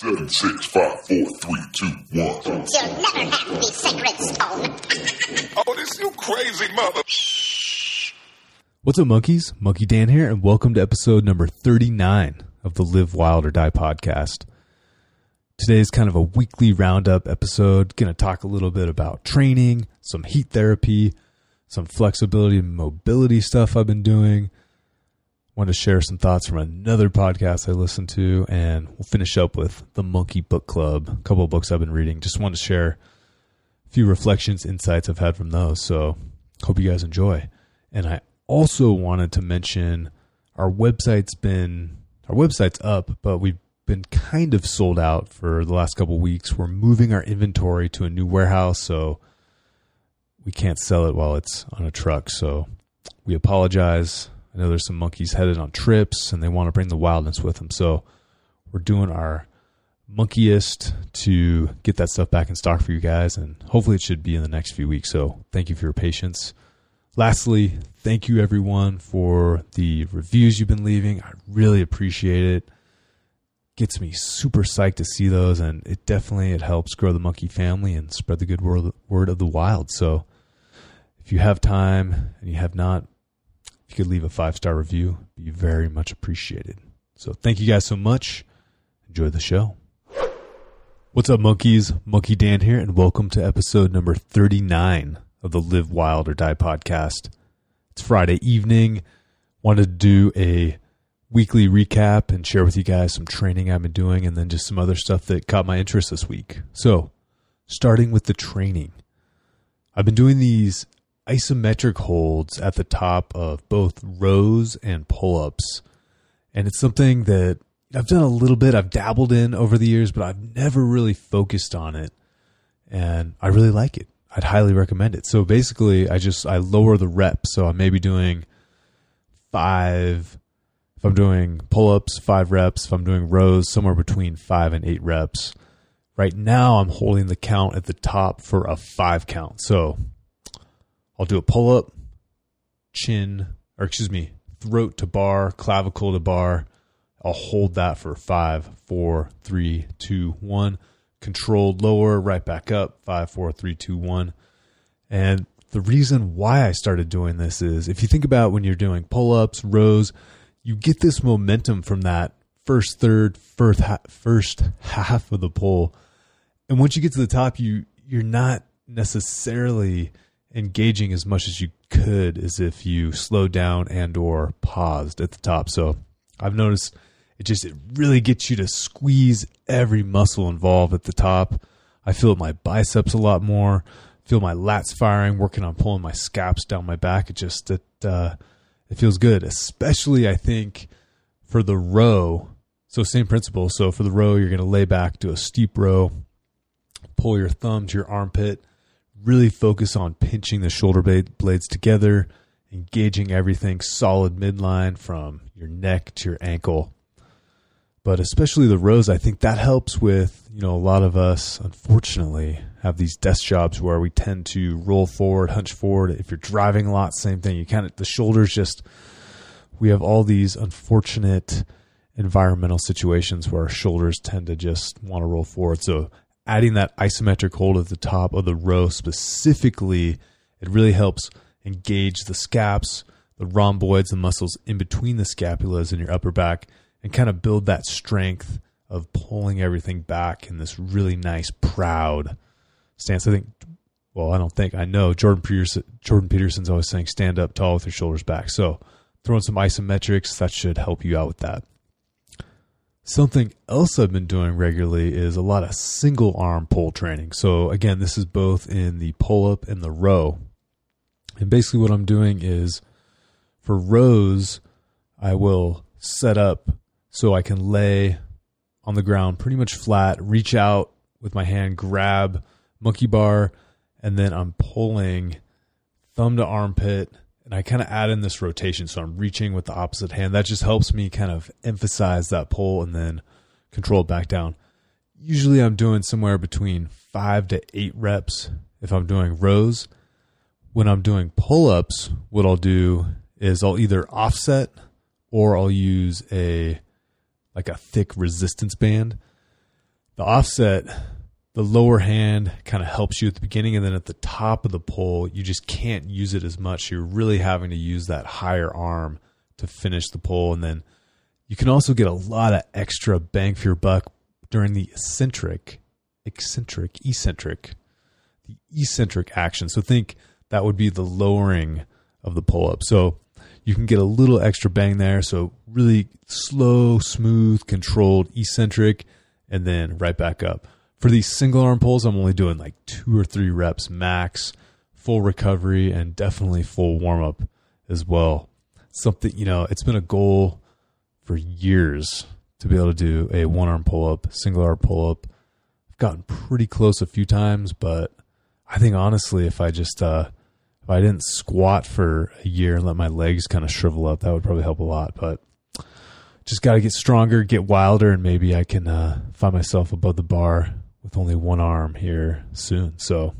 Seven, six, five, four, three, two, one. You'll never have the sacred stone. Oh, this you crazy mother. What's up, monkeys? Monkey Dan here, and welcome to episode number 39 of the Live Wild or Die podcast. Today is kind of a weekly roundup episode. Going to talk a little bit about training, some heat therapy, some flexibility and mobility stuff I've been doing. Want to share some thoughts from another podcast I listened to, and we'll finish up with the Monkey Book Club, a couple of books I've been reading. Just want to share a few reflections, insights I've had from those. So, hope you guys enjoy. And I also wanted to mention our website's been our website's up, but we've been kind of sold out for the last couple weeks. We're moving our inventory to a new warehouse, so we can't sell it while it's on a truck. So we apologize. I know there's some monkeys headed on trips and they want to bring the wildness with them. So we're doing our monkeyest to get that stuff back in stock for you guys. And hopefully it should be in the next few weeks. So thank you for your patience. Lastly, thank you everyone for the reviews you've been leaving. I really appreciate it. Gets me super psyched to see those, and it definitely it helps grow the monkey family and spread the good word, word of the wild. So, if you have time and you have not, if you could leave a five star review, be very much appreciated. So, thank you guys so much. Enjoy the show. What's up, monkeys? Monkey Dan here, and welcome to episode number 39 of the Live Wild or Die podcast. It's Friday evening. Wanted to do a weekly recap and share with you guys some training I've been doing and then just some other stuff that caught my interest this week. So, starting with the training. I've been doing these isometric holds at the top of both rows and pull ups. And it's something that I've done a little bit, I've dabbled in over the years, but I've never really focused on it. And I really like it. I'd highly recommend it. So basically, I just I lower the reps. So I'm maybe doing five. If I'm doing pull ups, five reps. If I'm doing rows, somewhere between five and eight reps. Right now, I'm holding the count at the top for a five count. So I'll do a pull up, chin, or excuse me, throat to bar, clavicle to bar. I'll hold that for five, four, three, two, one. Controlled lower, right back up, five, four, three, two, one. And the reason why I started doing this is if you think about when you're doing pull ups, rows, you get this momentum from that first third, first half, first half of the pull. And once you get to the top, you you're not necessarily engaging as much as you could as if you slowed down and or paused at the top. So I've noticed it just it really gets you to squeeze every muscle involved at the top. I feel my biceps a lot more. Feel my lats firing, working on pulling my scaps down my back. It just it uh, it feels good, especially I think for the row. So same principle. So for the row, you're going to lay back, do a steep row, pull your thumb to your armpit, really focus on pinching the shoulder blades together, engaging everything solid midline from your neck to your ankle. But especially the rows, I think that helps with, you know, a lot of us, unfortunately, have these desk jobs where we tend to roll forward, hunch forward. If you're driving a lot, same thing. You kind of, the shoulders just, we have all these unfortunate environmental situations where our shoulders tend to just want to roll forward. So adding that isometric hold at the top of the row specifically, it really helps engage the scaps, the rhomboids, the muscles in between the scapulas in your upper back, and kind of build that strength of pulling everything back in this really nice, proud stance. I think, well, I don't think, I know Jordan, Peterson, Jordan Peterson's always saying stand up tall with your shoulders back. So throwing some isometrics, that should help you out with that. Something else I've been doing regularly is a lot of single arm pull training. So, again, this is both in the pull up and the row. And basically, what I'm doing is for rows, I will set up so I can lay on the ground pretty much flat, reach out with my hand, grab monkey bar, and then I'm pulling thumb to armpit and I kind of add in this rotation. So I'm reaching with the opposite hand. That just helps me kind of emphasize that pull and then control it back down. Usually I'm doing somewhere between five to eight reps if I'm doing rows. When I'm doing pull ups, what I'll do is I'll either offset or I'll use a like a thick resistance band. the offset, the lower hand kind of helps you at the beginning, and then at the top of the pole, you just can't use it as much. You're really having to use that higher arm to finish the pole, and then you can also get a lot of extra bang for your buck during the eccentric, eccentric, eccentric, the eccentric action. So think that would be the lowering of the pull up. So you can get a little extra bang there. So really slow, smooth, controlled, eccentric, and then right back up. For these single arm pulls, I'm only doing like two or three reps max, full recovery, and definitely full warm up as well. Something, you know, it's been a goal for years to be able to do a one arm pull up, single arm pull up. I've gotten pretty close a few times, but I think honestly, if I just, uh, if I didn't squat for a year and let my legs kind of shrivel up, that would probably help a lot. But just got to get stronger, get wilder, and maybe I can uh, find myself above the bar with only one arm here soon. So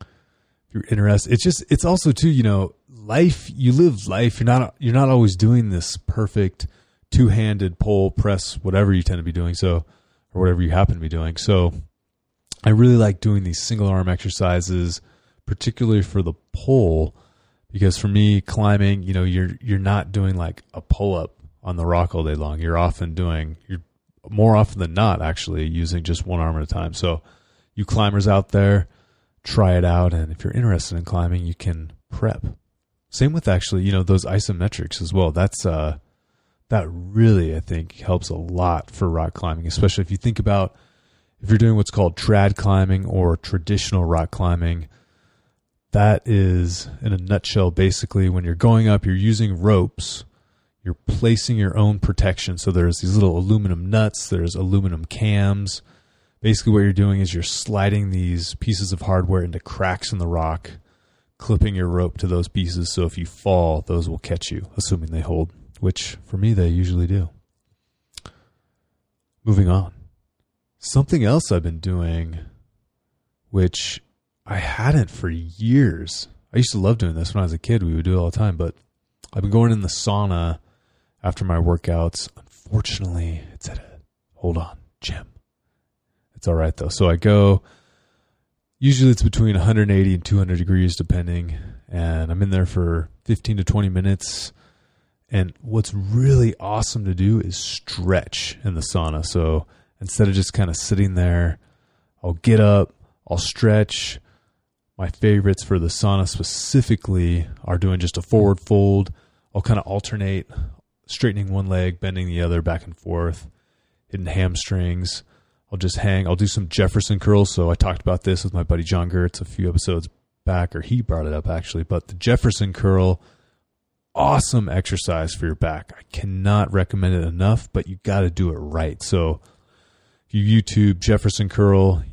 if you're interested, it's just it's also too you know life. You live life. You're not you're not always doing this perfect two handed pull press whatever you tend to be doing. So or whatever you happen to be doing. So I really like doing these single arm exercises, particularly for the pull, because for me climbing, you know, you're you're not doing like a pull up on the rock all day long. You're often doing you're more often than not actually using just one arm at a time. So you climbers out there, try it out and if you're interested in climbing, you can prep. Same with actually, you know, those isometrics as well. That's uh that really I think helps a lot for rock climbing, especially if you think about if you're doing what's called trad climbing or traditional rock climbing. That is in a nutshell basically when you're going up, you're using ropes you're placing your own protection. So there's these little aluminum nuts, there's aluminum cams. Basically, what you're doing is you're sliding these pieces of hardware into cracks in the rock, clipping your rope to those pieces. So if you fall, those will catch you, assuming they hold, which for me, they usually do. Moving on. Something else I've been doing, which I hadn't for years. I used to love doing this when I was a kid. We would do it all the time, but I've been going in the sauna after my workouts. Unfortunately, it's at a hold on gym. It's all right though. So I go. Usually it's between 180 and 200 degrees, depending, and I'm in there for 15 to 20 minutes. And what's really awesome to do is stretch in the sauna. So instead of just kind of sitting there, I'll get up, I'll stretch. My favorites for the sauna specifically are doing just a forward fold. I'll kind of alternate straightening one leg, bending the other back and forth, hitting hamstrings. I'll just hang. I'll do some Jefferson curls. So I talked about this with my buddy John Gertz a few episodes back, or he brought it up actually. But the Jefferson curl, awesome exercise for your back. I cannot recommend it enough, but you got to do it right. So if you YouTube Jefferson curl,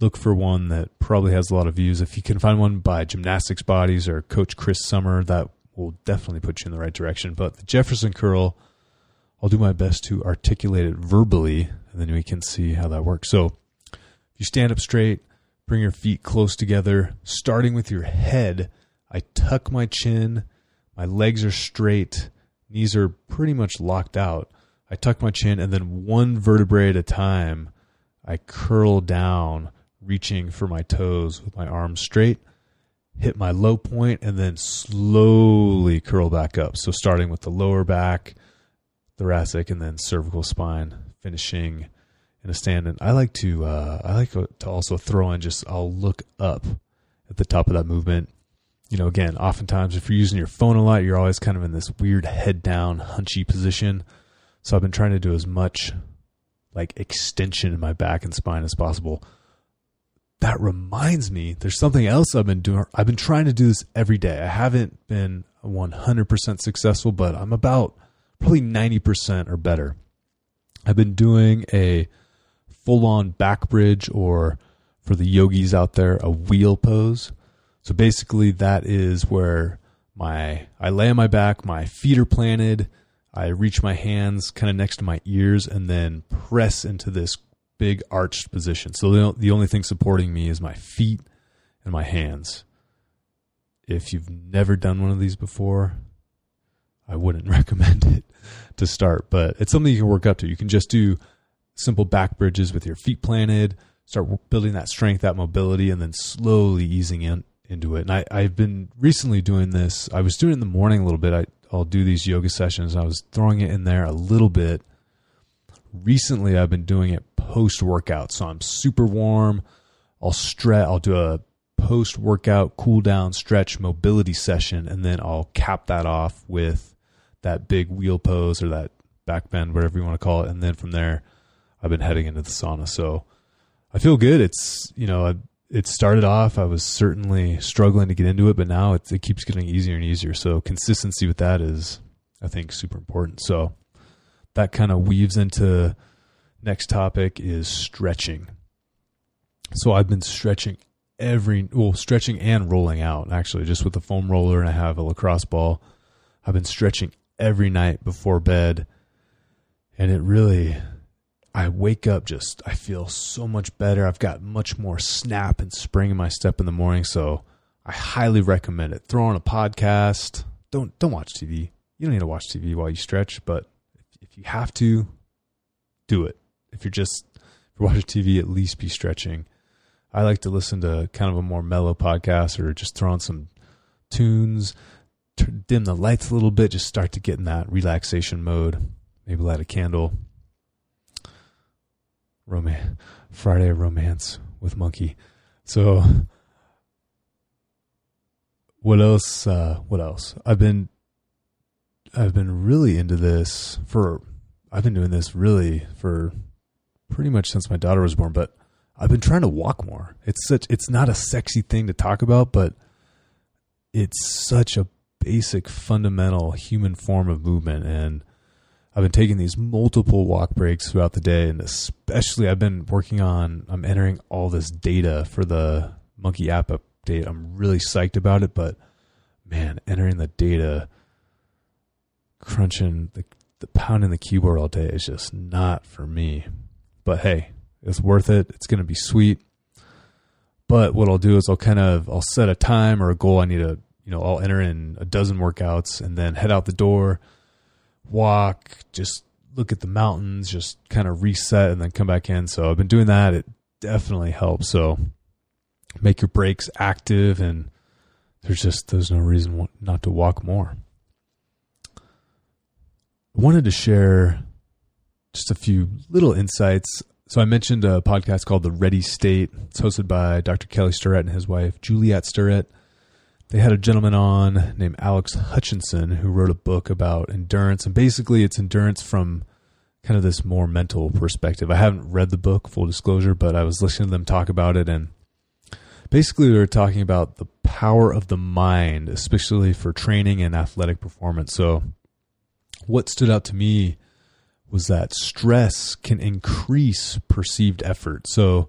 look for one that probably has a lot of views. If you can find one by Gymnastics Bodies or Coach Chris Sommer, that will definitely put you in the right direction. But the Jefferson curl, I'll do my best to articulate it verbally, and then we can see how that works. So if you stand up straight, bring your feet close together, starting with your head. I tuck my chin, my legs are straight, knees are pretty much locked out. I tuck my chin, and then one vertebrae at a time, I curl down, reaching for my toes with my arms straight hit my low point and then slowly curl back up. So starting with the lower back, thoracic, and then cervical spine, finishing in a stand. And I like to uh, I like to also throw in just I'll look up at the top of that movement. You know, again, oftentimes if you're using your phone a lot, you're always kind of in this weird head down, hunchy position. So I've been trying to do as much like extension in my back and spine as possible that reminds me there's something else I've been doing. I've been trying to do this every day. I haven't been 100% successful, but I'm about probably 90% or better. I've been doing a full on back bridge or for the yogis out there, a wheel pose. So basically that is where my I lay on my back, my feet are planted, I reach my hands kind of next to my ears and then press into this big arched position. So the, the only thing supporting me is my feet and my hands. If you've never done one of these before, I wouldn't recommend it to start, but it's something you can work up to. You can just do simple back bridges with your feet planted, start building that strength, that mobility, and then slowly easing in into it. And I, I've been recently doing this. I was doing it in the morning a little bit. I, I'll do these yoga sessions. I was throwing it in there a little bit. Recently, I've been doing it post workout. So I'm super warm. I'll stretch. I'll do a post workout cool down stretch mobility session, and then I'll cap that off with that big wheel pose or that back bend, whatever you want to call it. And then from there, I've been heading into the sauna. So I feel good. It's, you know, it started off, I was certainly struggling to get into it, but now it, it keeps getting easier and easier. So consistency with that is, I think, super important. So that kind of weaves into next topic is stretching. So I've been stretching every, well, stretching and rolling out actually, just with the foam roller, and I have a lacrosse ball. I've been stretching every night before bed, and it really I wake up just I feel so much better. I've got much more snap and spring in my step in the morning, so I highly recommend it. Throw on a podcast. Don't don't watch TV. You don't need to watch TV while you stretch, but if you have to, do it. If you're just if you're watching TV, at least be stretching. I like to listen to kind of a more mellow podcast or just throw on some tunes, dim the lights a little bit, just start to get in that relaxation mode. Maybe light a candle romance Friday romance with Monkey. So what else uh, what else? I've been I've been really into this for I've been doing this really for pretty much since my daughter was born, but I've been trying to walk more. It's such it's not a sexy thing to talk about, but it's such a basic fundamental human form of movement and I've been taking these multiple walk breaks throughout the day, and especially I've been working on. I'm entering all this data for the Monkey app update. I'm really psyched about it, but man, entering the data, crunching the, the pounding the keyboard all day is just not for me. But hey, it's worth it. It's going to be sweet. But what I'll do is I'll kind of I'll set a time or a goal. I need to you know I'll enter in a dozen workouts and then head out the door walk, just look at the mountains, just kind of reset and then come back in. So I've been doing that. It definitely helps. So make your breaks active and there's just there's no reason not to walk more. Wanted to share just a few little insights. So I mentioned a podcast called The Ready State. It's hosted by Dr. Kelly Starrett and his wife Juliet Starrett they had a gentleman on named Alex Hutchinson who wrote a book about endurance. And basically, it's endurance from kind of this more mental perspective. I haven't read the book, full disclosure, but I was listening to them talk about it. And basically, they were talking about the power of the mind, especially for training and athletic performance. So, what stood out to me was that stress can increase perceived effort. So,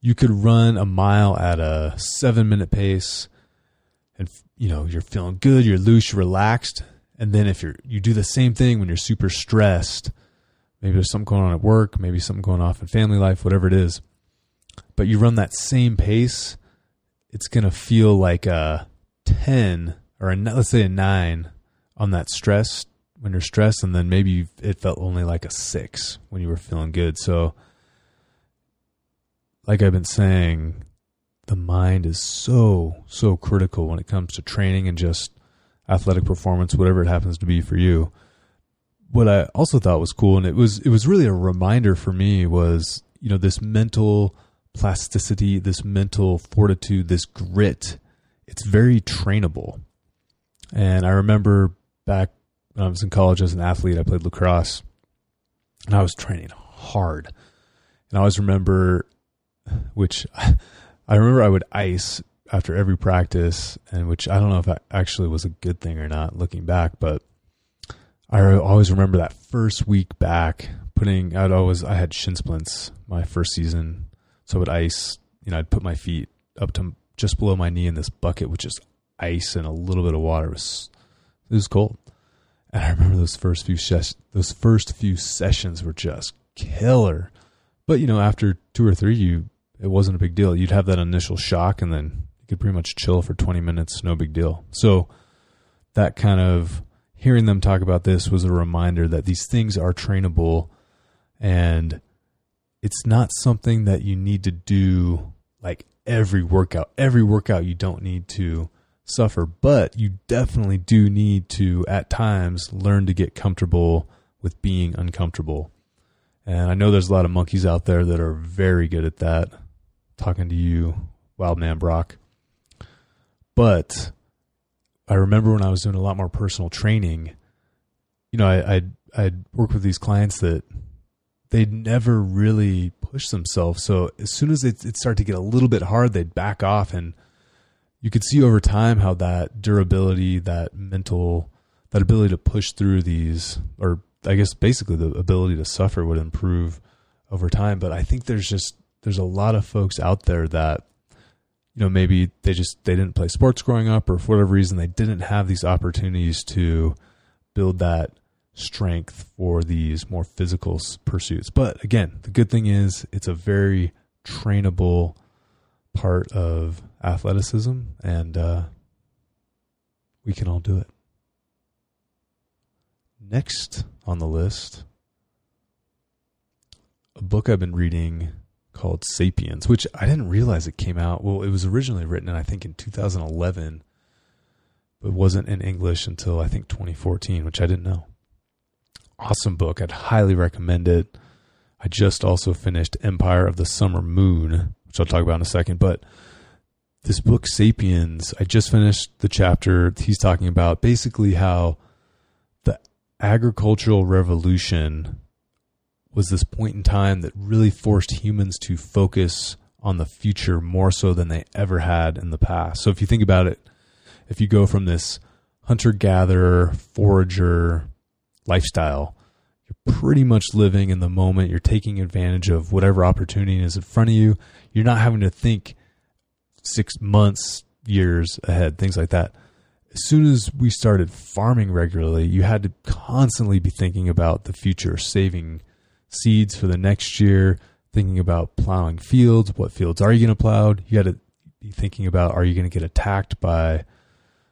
you could run a mile at a seven minute pace and you know you're feeling good, you're loose, you're relaxed, and then if you're you do the same thing when you're super stressed, maybe there's something going on at work, maybe something going off in family life, whatever it is, but you run that same pace, it's gonna feel like a ten or a, let's say a nine on that stress when you're stressed, and then maybe it felt only like a six when you were feeling good. So, like I've been saying, the mind is so so critical when it comes to training and just athletic performance whatever it happens to be for you. What i also thought was cool and it was it was really a reminder for me was you know this mental plasticity this mental fortitude this grit. It's very trainable. And i remember back when i was in college as an athlete i played lacrosse and i was training hard and i always remember which I remember I would ice after every practice, and which I don't know if that actually was a good thing or not looking back, but I always remember that first week back putting, I'd always, I had shin splints my first season. So I would ice, you know, I'd put my feet up to just below my knee in this bucket with just ice and a little bit of water. It was, it was cold. And I remember those first few ses- those first few sessions were just killer. But you know, after two or three, you it wasn't a big deal. You'd have that initial shock and then you could pretty much chill for 20 minutes, no big deal. So that kind of hearing them talk about this was a reminder that these things are trainable and it's not something that you need to do like every workout. Every workout you don't need to suffer, but you definitely do need to at times learn to get comfortable with being uncomfortable. And I know there's a lot of monkeys out there that are very good at that. Talking to you, Wild Man Brock. But I remember when I was doing a lot more personal training, you know, I, I'd, I'd work with these clients that they'd never really push themselves. So as soon as it, it started to get a little bit hard, they'd back off. And you could see over time how that durability, that mental, that ability to push through these, or I guess basically the ability to suffer would improve over time. But I think there's just, there's a lot of folks out there that, you know, maybe they just, they didn't play sports growing up or for whatever reason, they didn't have these opportunities to build that strength for these more physical pursuits. But again, the good thing is it's a very trainable part of athleticism, and uh, we can all do it. Next on the list, a book I've been reading called Sapiens, which I didn't realize it came out. Well, it was originally written, I think, in 2011, but wasn't in English until I think 2014, which I didn't know awesome book. I'd highly recommend it. I just also finished Empire of the Summer Moon, which I'll talk about in a second. But this book, Sapiens, I just finished the chapter. He's talking about basically how the agricultural revolution was this point in time that really forced humans to focus on the future more so than they ever had in the past. So if you think about it, if you go from this hunter gatherer, forager, lifestyle, you're pretty much living in the moment. You're taking advantage of whatever opportunity is in front of you. You're not having to think six months, years ahead, things like that. As soon as we started farming regularly, you had to constantly be thinking about the future, saving seeds for the next year, thinking about plowing fields. What fields are you going to plow? You had to be thinking about are you going to get attacked by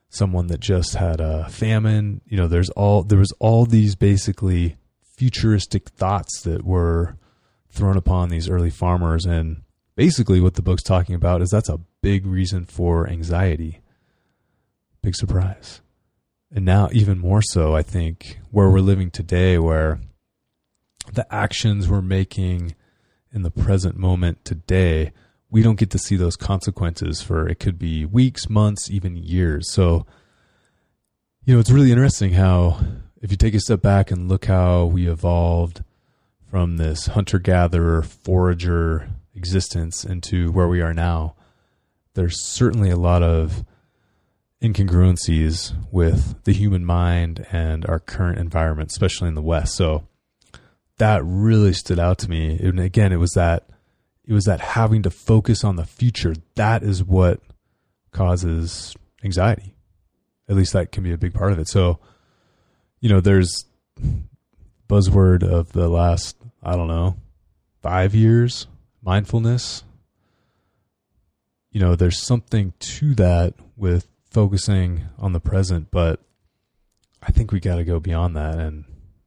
someone that just had a famine. You know, there's all there was all these basically futuristic thoughts that were thrown upon these early farmers and basically what the book's talking about is that's a big reason for anxiety. Big surprise. And now even more so I think where we're living today where the actions we're making in the present moment today we don't get to see those consequences for it could be weeks, months, even years. So, you know, it's really interesting how if you take a step back and look how we evolved from this hunter gatherer, forager existence into where we are now, there's certainly a lot of incongruencies with the human mind and our current environment, especially in the West. So that really stood out to me. And again, it was that it was that having to focus on the future that is what causes anxiety at least that can be a big part of it so you know there's buzzword of the last i don't know 5 years mindfulness you know there's something to that with focusing on the present but i think we got to go beyond that and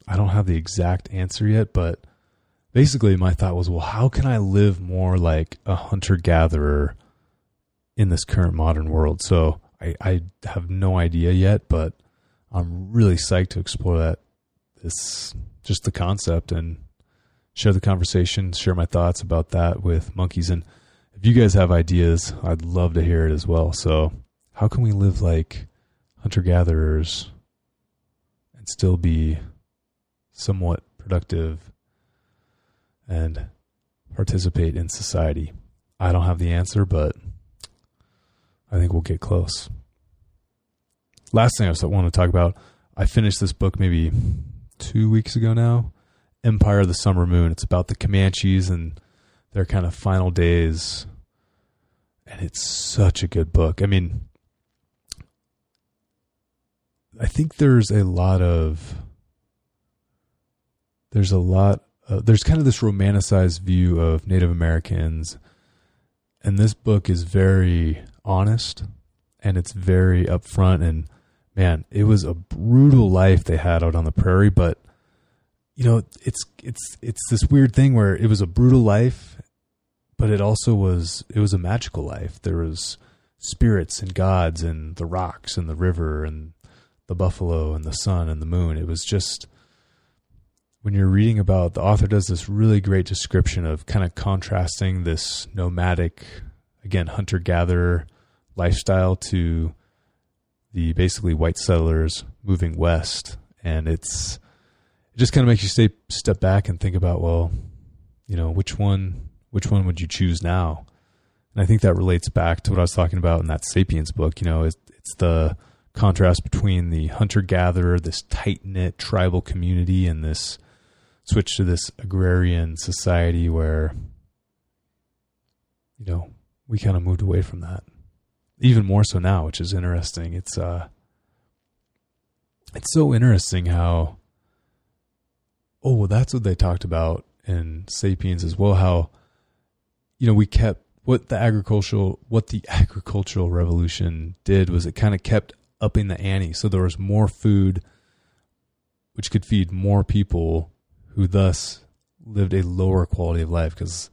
i don't have the exact answer yet but basically my thought was, well, how can I live more like a hunter gatherer in this current modern world? So I, I have no idea yet, but I'm really psyched to explore that. This just the concept and share the conversation, share my thoughts about that with monkeys. And if you guys have ideas, I'd love to hear it as well. So, how can we live like hunter gatherers and still be somewhat productive and participate in society? I don't have the answer, but I think we'll get close. Last thing I want to talk about, I finished this book maybe two weeks ago now Empire of the Summer Moon. It's about the Comanches and their kind of final days. And it's such a good book. I mean, I think there's a lot of there's a lot uh, there's kind of this romanticized view of Native Americans, and this book is very honest and it's very upfront. And man, it was a brutal life they had out on the prairie, but you know, it's it's it's this weird thing where it was a brutal life, but it also was it was a magical life. There was spirits and gods and the rocks and the river and the buffalo and the sun and the moon. It was just when you're reading about the author does this really great description of kind of contrasting this nomadic again hunter gatherer lifestyle to the basically white settlers moving west and it's it just kind of makes you stay step back and think about well you know which one which one would you choose now? And i think that relates back to what i was talking about in that sapiens book you know it's, it's the contrast between the hunter gatherer this tight knit tribal community and this switch to this agrarian society where you know we kind of moved away from that even more so now which is interesting it's uh it's so interesting how oh well that's what they talked about in sapiens as well how you know we kept what the agricultural what the agricultural revolution did was it kind of kept upping the ante so there was more food which could feed more people who thus lived a lower quality of life because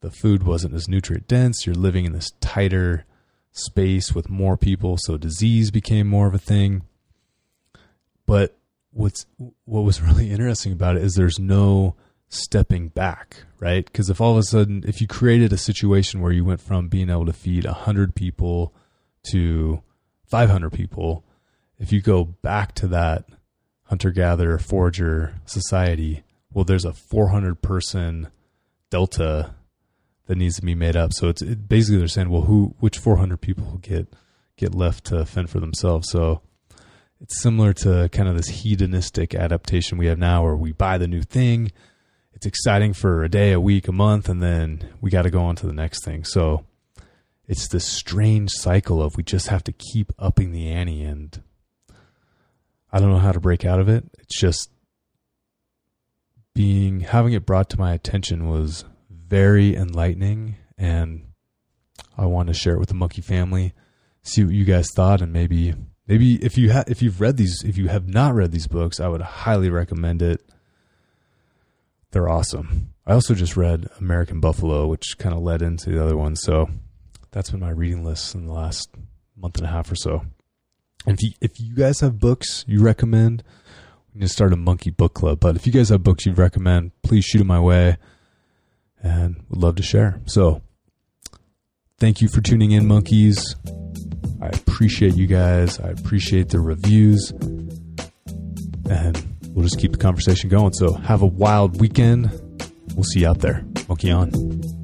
the food wasn't as nutrient dense. You're living in this tighter space with more people, so disease became more of a thing. But what's what was really interesting about it is there's no stepping back, right? Because if all of a sudden, if you created a situation where you went from being able to feed 100 people to 500 people, if you go back to that hunter gatherer forager society, well, there's a 400 person delta that needs to be made up. So it's it, basically they're saying, well, who, which 400 people get get left to fend for themselves? So it's similar to kind of this hedonistic adaptation we have now, where we buy the new thing. It's exciting for a day, a week, a month, and then we got to go on to the next thing. So it's this strange cycle of we just have to keep upping the ante and I don't know how to break out of it. It's just being having it brought to my attention was very enlightening and I want to share it with the monkey family, see what you guys thought and maybe maybe if you if you've read these if you have not read these books, I would highly recommend it. They're awesome. I also just read American Buffalo, which kind of led into the other one. So that's been my reading list in the last month and a half or so. And if you, if you guys have books you recommend, we need to start a monkey book club. But if you guys have books you'd recommend, please shoot them my way and would love to share. So thank you for tuning in, monkeys. I appreciate you guys. I appreciate the reviews. And we'll just keep the conversation going. So have a wild weekend. We'll see you out there. Monkey on.